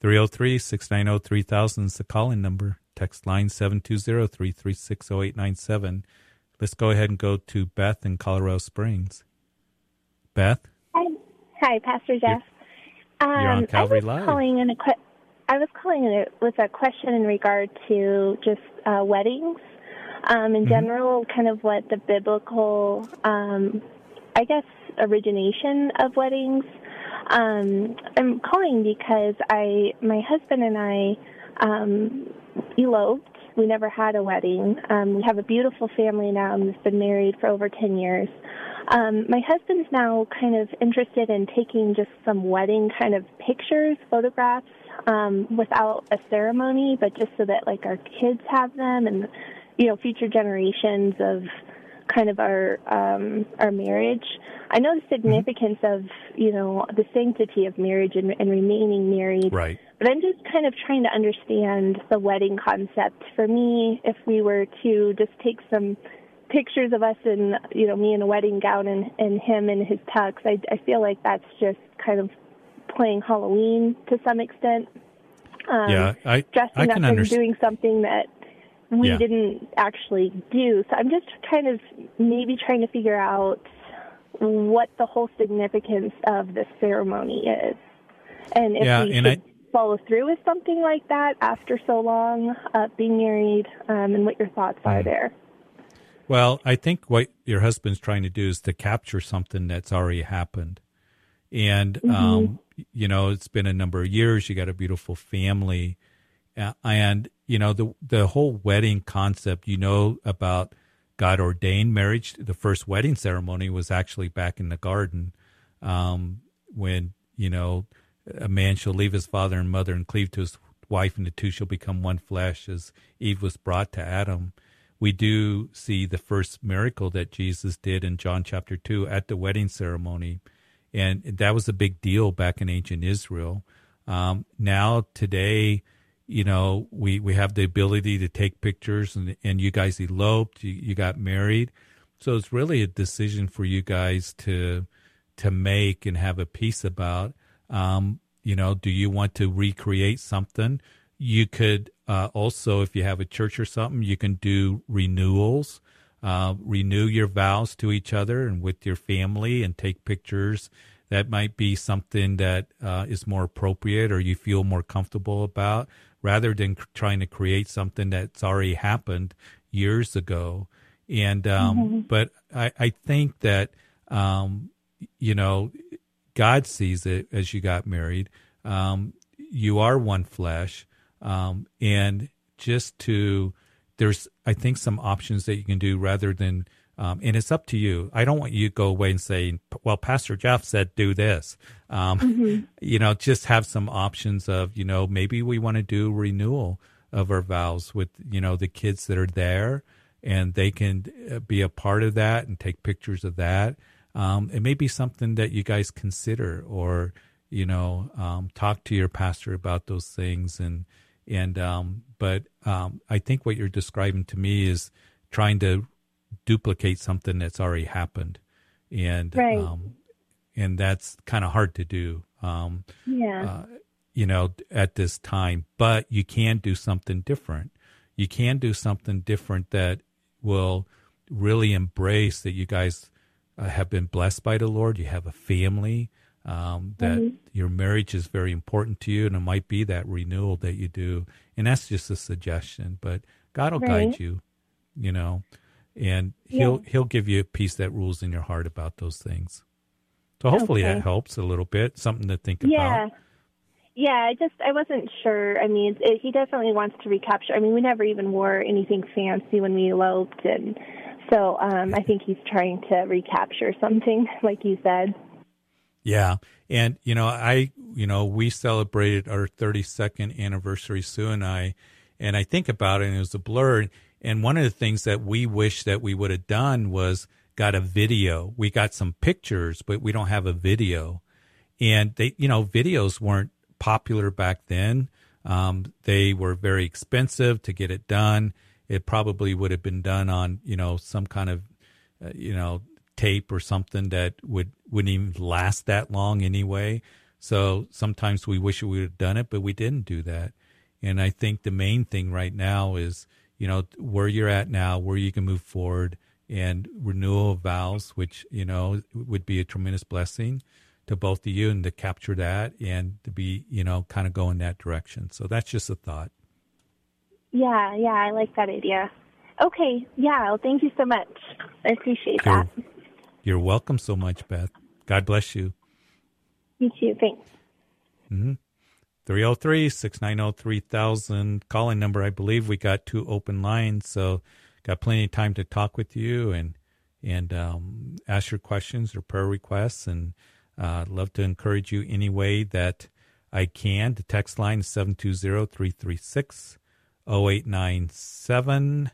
303 690 3000 is the calling number. Text line 720 336 0897. Let's go ahead and go to Beth in Colorado Springs. Beth? Hi, hi, Pastor Jeff. Um, you're on Calvary I was Live. calling in a que- I was calling in a, with a question in regard to just uh, weddings, um, in Mhm. general, kind of what the biblical, um, I guess, origination of weddings. Um, I'm calling because I, my husband and I, um, eloped. We never had a wedding. Um, we have a beautiful family now, and we've been married for over ten years. Um, my husband's now kind of interested in taking just some wedding kind of pictures, photographs, um, without a ceremony, but just so that like our kids have them and you know future generations of kind of our um, our marriage. I know the significance of you know the sanctity of marriage and, and remaining married. Right. But I'm just kind of trying to understand the wedding concept. For me, if we were to just take some pictures of us in, you know, me in a wedding gown and, and him in his tux, I, I feel like that's just kind of playing Halloween to some extent. Um, yeah, I, dressing I up and doing something that we Yeah. didn't actually do. So I'm just kind of maybe trying to figure out what the whole significance of the ceremony is, and if Yeah, we and should I- follow through with something like that after so long of being married, um, and what your thoughts are Mm. there. Well, I think what your husband's trying to do is to capture something that's already happened. And, um, you know, it's been a number of years. You got a beautiful family. And, you know, the, the whole wedding concept, you know, about God ordained marriage. The first wedding ceremony was actually back in the garden um, when, you know, a man shall leave his father and mother and cleave to his wife, and the two shall become one flesh, as Eve was brought to Adam. We do see the first miracle that Jesus did in John chapter 2 at the wedding ceremony. And that was a big deal back in ancient Israel. Um, now, today, you know, we, we have the ability to take pictures, and, and you guys eloped, you, you got married. So it's really a decision for you guys to to make and have a peace about. Um, you know, do you want to recreate something? You could uh, also, if you have a church or something, you can do renewals. Uh, renew your vows to each other and with your family and take pictures. That might be something that uh, is more appropriate or you feel more comfortable about rather than trying to create something that's already happened years ago. And, um, mm-hmm. but I, I think that, um, you know, God sees it as you got married. Um, you are one flesh. Um, and just to, there's, I think, some options that you can do rather than, um, and it's up to you. I don't want you to go away and say, well, Pastor Jeff said do this. Um, mm-hmm. You know, just have some options of, you know, maybe we want to do renewal of our vows with, you know, the kids that are there and they can uh, be a part of that and take pictures of that. Um, it may be something that you guys consider or, you know, um, talk to your pastor about those things. And, and, um, but um, I think what you're describing to me is trying to duplicate something that's already happened, and right. um, and that's kind of hard to do. Um, yeah. Uh, you know, at this time, but you can do something different. You can do something different that will really embrace that you guys uh, have been blessed by the Lord. You have a family. Um, that mm-hmm. your marriage is very important to you, and it might be that renewal that you do. And that's just a suggestion, but God will right. guide you. You know, and he'll yeah. he'll give you a peace that rules in your heart about those things. So hopefully okay. that helps a little bit, something to think yeah. about. Yeah, I just I wasn't sure. I mean, it, he definitely wants to recapture. I mean, we never even wore anything fancy when we eloped, and so um, I think he's trying to recapture something, like you said. Yeah, and you know, I you know we celebrated our 32nd anniversary, Sue and I, and I think about it, and it was a blur. And one of the things that we wish that we would have done was got a video. We got some pictures, but we don't have a video. And they, you know, videos weren't popular back then. Um, they were very expensive to get it done. It probably would have been done on, you know, some kind of, uh, you know, tape or something that would wouldn't even last that long anyway. So sometimes we wish we would have done it, but we didn't do that. And I think the main thing right now is you know, where you're at now, where you can move forward, and renewal of vows, which, you know, would be a tremendous blessing to both of you and to capture that and to be, you know, kind of go in that direction. So that's just a thought. Yeah, yeah, I like that idea. Okay, yeah, well, thank you so much. I appreciate you're, that. You're welcome so much, Beth. God bless you. You too. Thanks. Mm-hmm. 303 690 3000 calling number. I believe we got two open lines, so got plenty of time to talk with you and and um, ask your questions or prayer requests. And uh, love to encourage you any way that I can. The text line is 720 336 0897.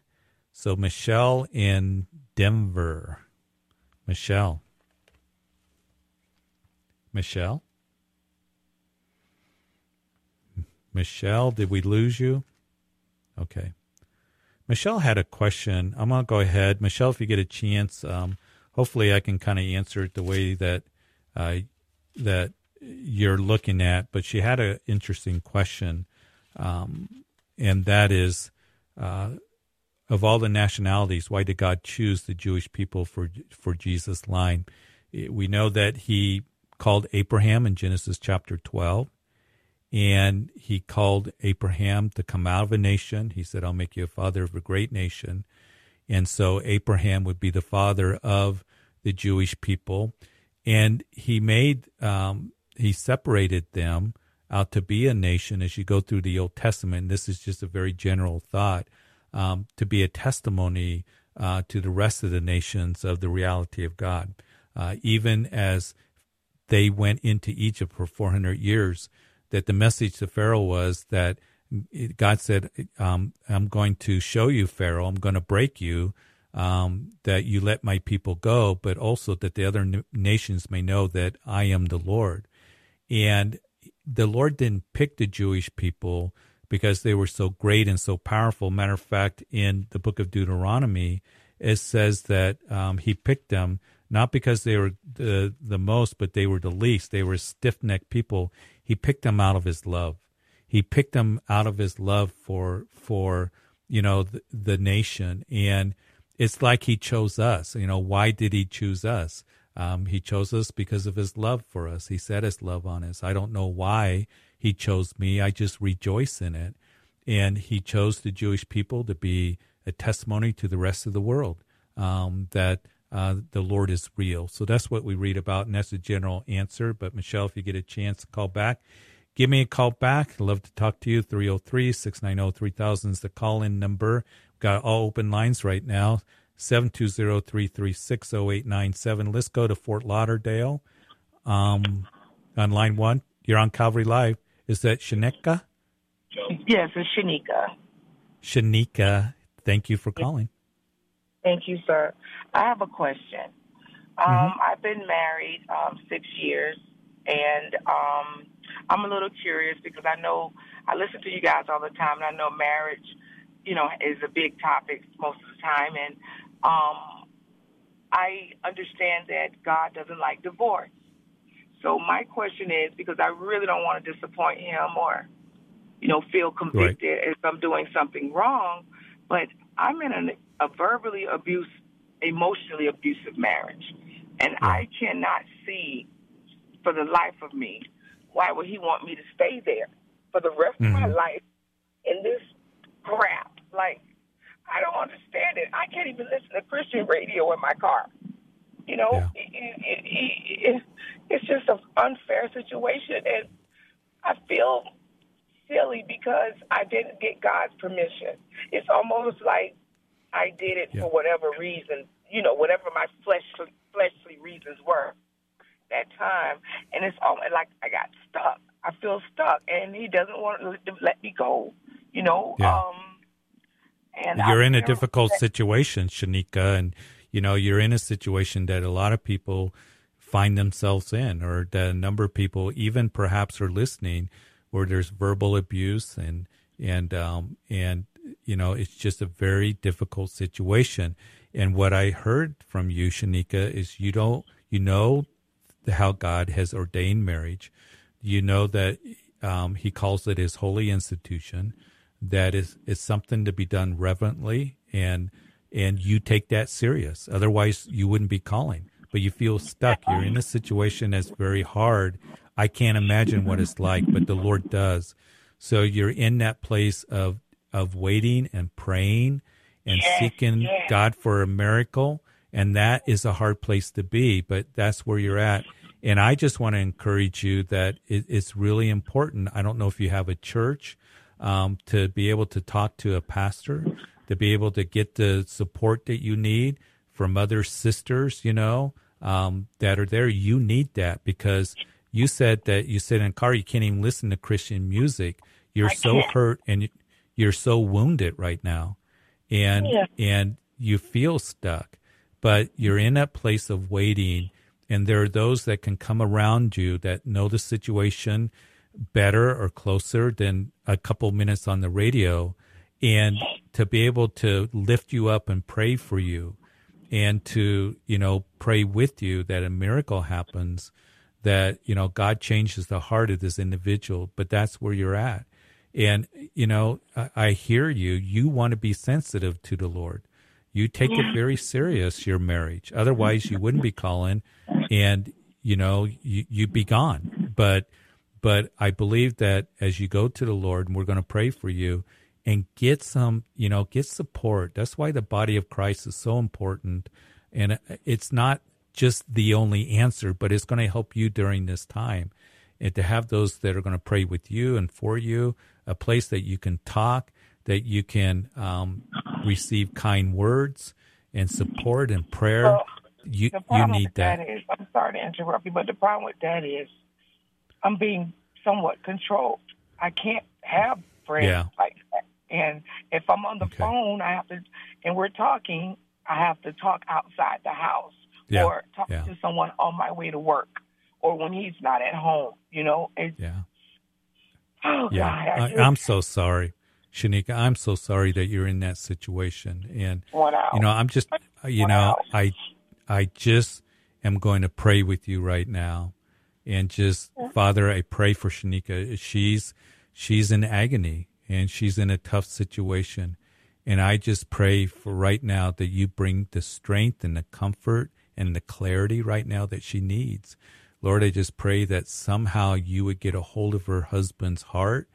So, Michelle in Denver. Michelle. Michelle? Michelle, did we lose you? Okay. Michelle had a question. I'm going to go ahead. Michelle, if you get a chance, um, hopefully I can kind of answer it the way that uh, that you're looking at. But she had an interesting question, um, and that is, uh, of all the nationalities, why did God choose the Jewish people for for Jesus' line? We know that He called Abraham in Genesis chapter 12 and he called Abraham to come out of a nation. He said, I'll make you a father of a great nation. And so Abraham would be the father of the Jewish people. And he made, um, he separated them out to be a nation as you go through the Old Testament. This is just a very general thought um, to be a testimony uh, to the rest of the nations of the reality of God. Uh, even as they went into Egypt for 400 years, that the message to Pharaoh was that God said, um, I'm going to show you, Pharaoh, I'm going to break you, um, that you let my people go, but also that the other n- nations may know that I am the Lord. And the Lord didn't pick the Jewish people because they were so great and so powerful. Matter of fact, in the book of Deuteronomy, it says that um, he picked them not because they were the, the most, but they were the least. They were stiff necked people. He picked them out of his love. He picked them out of his love for, for, you know, the, the nation. And it's like he chose us. You know, why did he choose us? Um, he chose us because of his love for us. He set his love on us. I don't know why he chose me. I just rejoice in it. And he chose the Jewish people to be a testimony to the rest of the world um, that uh, the Lord is real. So that's what we read about, and that's a general answer. But Michelle, if you get a chance to call back, give me a call back. I'd love to talk to you. 303 690 3000 is the call in number. We've got all open lines right now 720 336 0897. Let's go to Fort Lauderdale um, on line one. You're on Calvary Live. Is that Shanika? Yes, it's Shanika. Shanika, thank you for calling. Thank you, sir. I have a question. Um, Mm-hmm. I've been married um, six years, and um, I'm a little curious because I know I listen to you guys all the time, and I know marriage, you know, is a big topic most of the time, and um, I understand that God doesn't like divorce. So my question is because I really don't want to disappoint him or, you know, feel convicted if I'm doing something wrong, but I'm in an, a verbally abuse, emotionally abusive marriage, and I cannot see for the life of me why would he want me to stay there for the rest of my Mhm. life in this crap? Like, I don't understand it. I can't even listen to Christian radio in my car. You know, it, it, it, it, it's just an unfair situation, and I feel silly because I didn't get God's permission. It's almost like I did it for whatever reason, you know, whatever my fleshly fleshly reasons were that time, and it's all like I got stuck. I feel stuck, and He doesn't want to let me go. You know, Yeah. um, and you're I in a difficult that- situation, Shanika, and you know you're in a situation that a lot of people find themselves in, or that a number of people, even perhaps, are listening, where there's verbal abuse and and um, and you know it's just a very difficult situation. And what I heard from you, Shanika, is you don't you know how God has ordained marriage. You know that um, He calls it His holy institution. That is is something to be done reverently, and and you take that serious. Otherwise, you wouldn't be calling. But you feel stuck. You're in a situation that's very hard. I can't imagine what it's like, but the Lord does. So you're in that place of of waiting and praying and seeking God for a miracle. And that is a hard place to be, but that's where you're at. And I just want to encourage you that it, it's really important. I don't know if you have a church um, to be able to talk to a pastor, to be able to get the support that you need from other sisters, you know, um, that are there. You need that because you said that you sit in a car, you can't even listen to Christian music. You're so hurt and you're so wounded right now and Yeah. and you feel stuck but you're in that place of waiting and there are those that can come around you that know the situation better or closer than a couple minutes on the radio and to be able to lift you up and pray for you and to you know pray with you that a miracle happens that you know God changes the heart of this individual but that's where you're at and you know I, I hear you. You want to be sensitive to the Lord. You take it very serious your marriage. Otherwise you wouldn't be calling. And you know you, you'd be gone. But but I believe that as you go to the Lord and we're going to pray for you and get some you know get support. That's why the body of Christ is so important. And uh, it's not just the only answer but it's going to help you during this time and to have those that are going to pray with you and for you a place that you can talk that you can um, receive kind words and support and prayer. Well, you you need that. that is, I'm sorry to interrupt you, but the problem with that is, I'm being somewhat controlled. I can't have friends Yeah. like that. And if I'm on the phone, I have to, and we're talking, I have to talk outside the house Yeah, or talk yeah. to someone on my way to work or when he's not at home. You know, it's, Yeah. Oh Yeah, God, I I'm so sorry, Shanika. I'm so sorry that you're in that situation, and you know, I'm just, uh, you know, I, I just am going to pray with you right now, and just Father, I pray for Shanika. She's, she's in agony, and she's in a tough situation, and I just pray for right now that you bring the strength and the comfort and the clarity right now that she needs. Lord, I just pray that somehow you would get a hold of her husband's heart,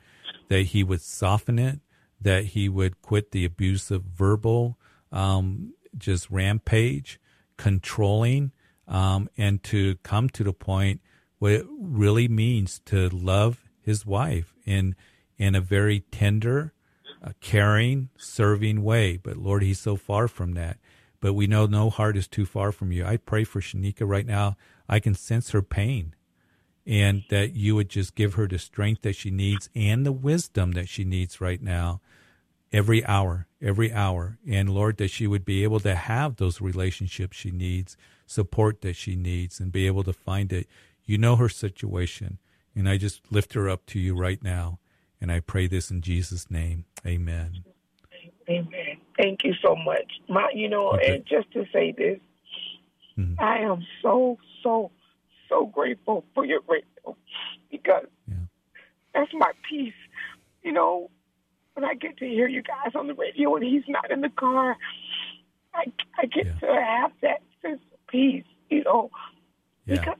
that he would soften it, that he would quit the abusive verbal, um, just rampage, controlling, um, and to come to the point what it really means to love his wife in in a very tender, uh, caring, serving way. But Lord, he's so far from that. But we know no heart is too far from you. I pray for Shanika right now. I can sense her pain and that you would just give her the strength that she needs and the wisdom that she needs right now every hour, every hour. And Lord, that she would be able to have those relationships she needs, support that she needs, and be able to find it. You know her situation. And I just lift her up to you right now. And I pray this in Jesus' name. Amen. Amen. Thank you so much. My, you know, Okay. and just to say this, Mhm. I am so, so, so grateful for your radio because that's my peace. You know, when I get to hear you guys on the radio and he's not in the car, I, I get to have that sense of peace. You know, Yeah. because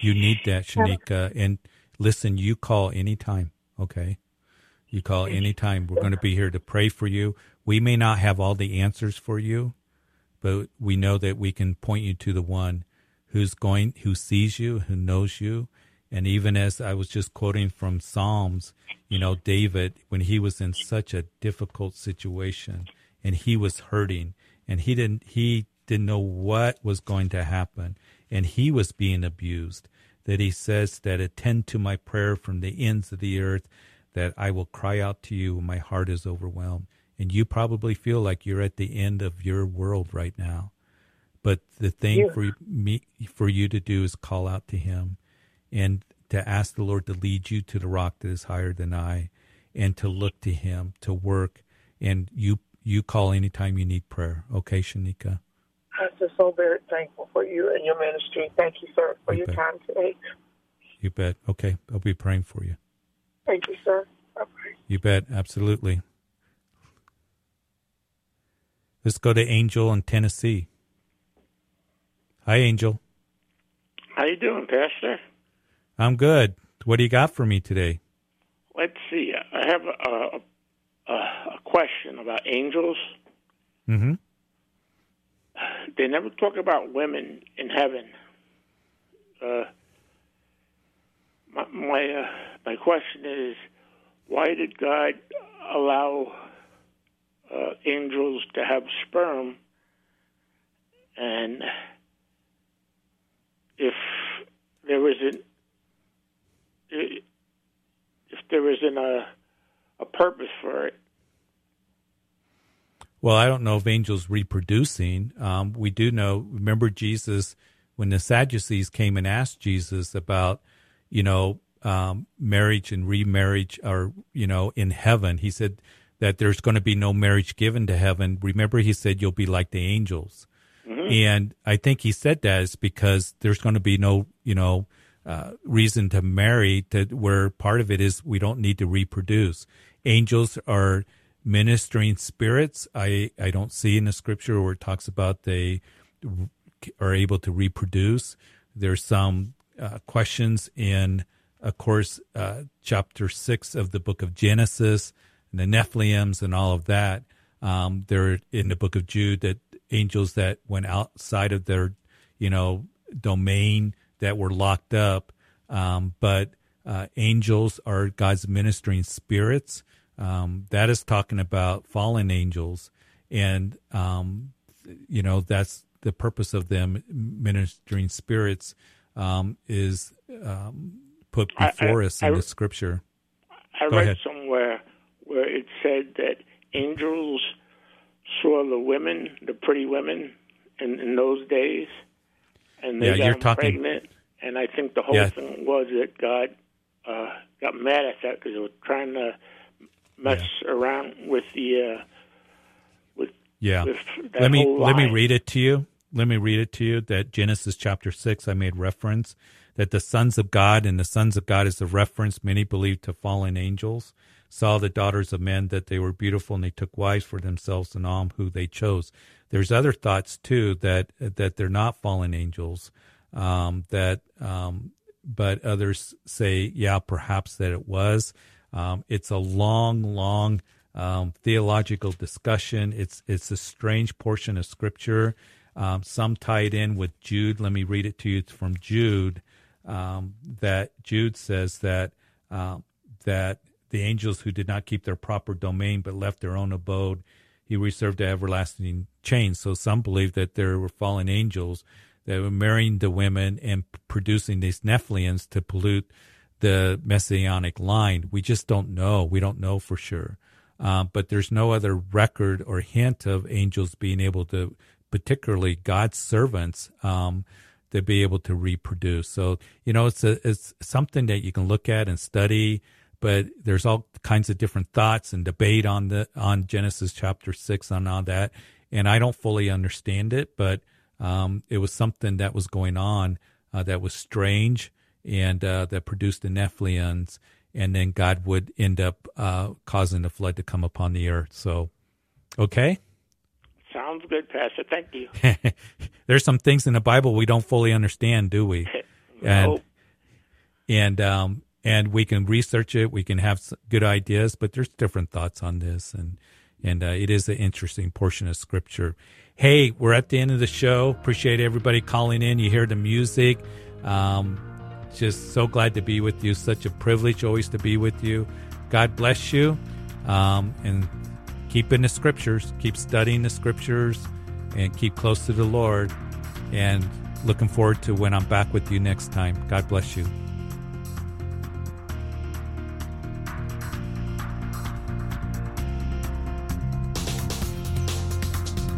You need that, Shanika. And listen, you call anytime, okay? You call anytime. We're going to be here to pray for you. We may not have all the answers for you, but we know that we can point you to the one who's going, who sees you, who knows you. And even as I was just quoting from Psalms, you know, David, when he was in such a difficult situation and he was hurting and he didn't, he didn't know what was going to happen and he was being abused, that he says that attend to my prayer from the ends of the earth, that I will cry out to you when my heart is overwhelmed. And you probably feel like you're at the end of your world right now. But the thing Yeah. for me, for you to do is call out to him and to ask the Lord to lead you to the rock that is higher than I and to look to him to work. And you, you call anytime you need prayer. Okay, Shanika? I'm just so very thankful for you and your ministry. Thank you, sir, for You your bet. time today. You bet. Okay. I'll be praying for you. Thank you, sir. Bye-bye. You bet. Absolutely. Let's go to Angel in Tennessee. Hi, Angel. How you doing, Pastor? I'm good. What do you got for me today? Let's see. I have a, a, a question about angels. Mm-hmm. They never talk about women in heaven. Uh, my my, uh, my question is, why did God allow uh, angels to have sperm? And if there isn't, if there isn't a a purpose for it, Well, I don't know if angels reproducing. Um, we do know. Remember Jesus when the Sadducees came and asked Jesus about, you know, um, marriage and remarriage, or you know, in heaven. He said that there's going to be no marriage given to heaven. Remember, he said you'll be like the angels. And I think he said that is because there's going to be no, you know, uh, reason to marry. To where part of it is we don't need to reproduce. Angels are ministering spirits. I I don't see in the scripture where it talks about they are able to reproduce. There's some uh, questions in, of course, uh, chapter six of the book of Genesis, and the Nephilims and all of that. Um, they're in the book of Jude that angels that went outside of their, you know, domain that were locked up. Um, but uh, angels are God's ministering spirits. Um, that is talking about fallen angels. and um, you know that's the purpose of them ministering spirits um, is um, put before I, I, us in I, the scripture. I Go read ahead. Where it said that angels saw the women, the pretty women, in, in those days, and they Yeah, got them talking- pregnant. And I think the whole Yeah. thing was that God uh, got mad at that because they were trying to mess around with the uh, with Yeah. with that Let me let me read it to you. Let me read it to you that Genesis chapter 6 I made reference that the sons of God and the sons of God is a reference many believe to fallen angels saw the daughters of men that they were beautiful and they took wives for themselves and all who they chose. There's other thoughts too that that they're not fallen angels um, that um, but others say yeah perhaps that it was. Um, it's a long long um, theological discussion. It's it's a strange portion of scripture. Um, some tie it in with Jude. Let me read it to you it's from Jude. Um, that Jude says that that the angels who did not keep their proper domain but left their own abode he reserved to everlasting chains so some believe that there were fallen angels that were marrying the women and producing these Nephilims to pollute the messianic line. We just don't know. We don't know for sure. Um, but there's no other record or hint of angels being able to, particularly God's servants, um, to be able to reproduce. So you know, it's a it's something that you can look at and study. But there's all kinds of different thoughts and debate on the on Genesis chapter six on all that, and I don't fully understand it, but um, it was something that was going on uh, that was strange and uh, that produced the Nephilims, and then God would end up uh, causing the flood to come upon the earth. So, okay, Sounds good, Pastor. Thank you. there's some things in the Bible we don't fully understand, do we? And and um, and we can research it. We can have good ideas, but there's different thoughts on this, and and uh, it is an interesting portion of Scripture. Hey, we're at the end of the show. Appreciate everybody calling in. You hear the music. Um, just so glad to be with you. Such a privilege always to be with you. God bless you, um, and keep in the Scriptures. Keep studying the Scriptures, and keep close to the Lord. And looking forward to when I'm back with you next time. God bless you.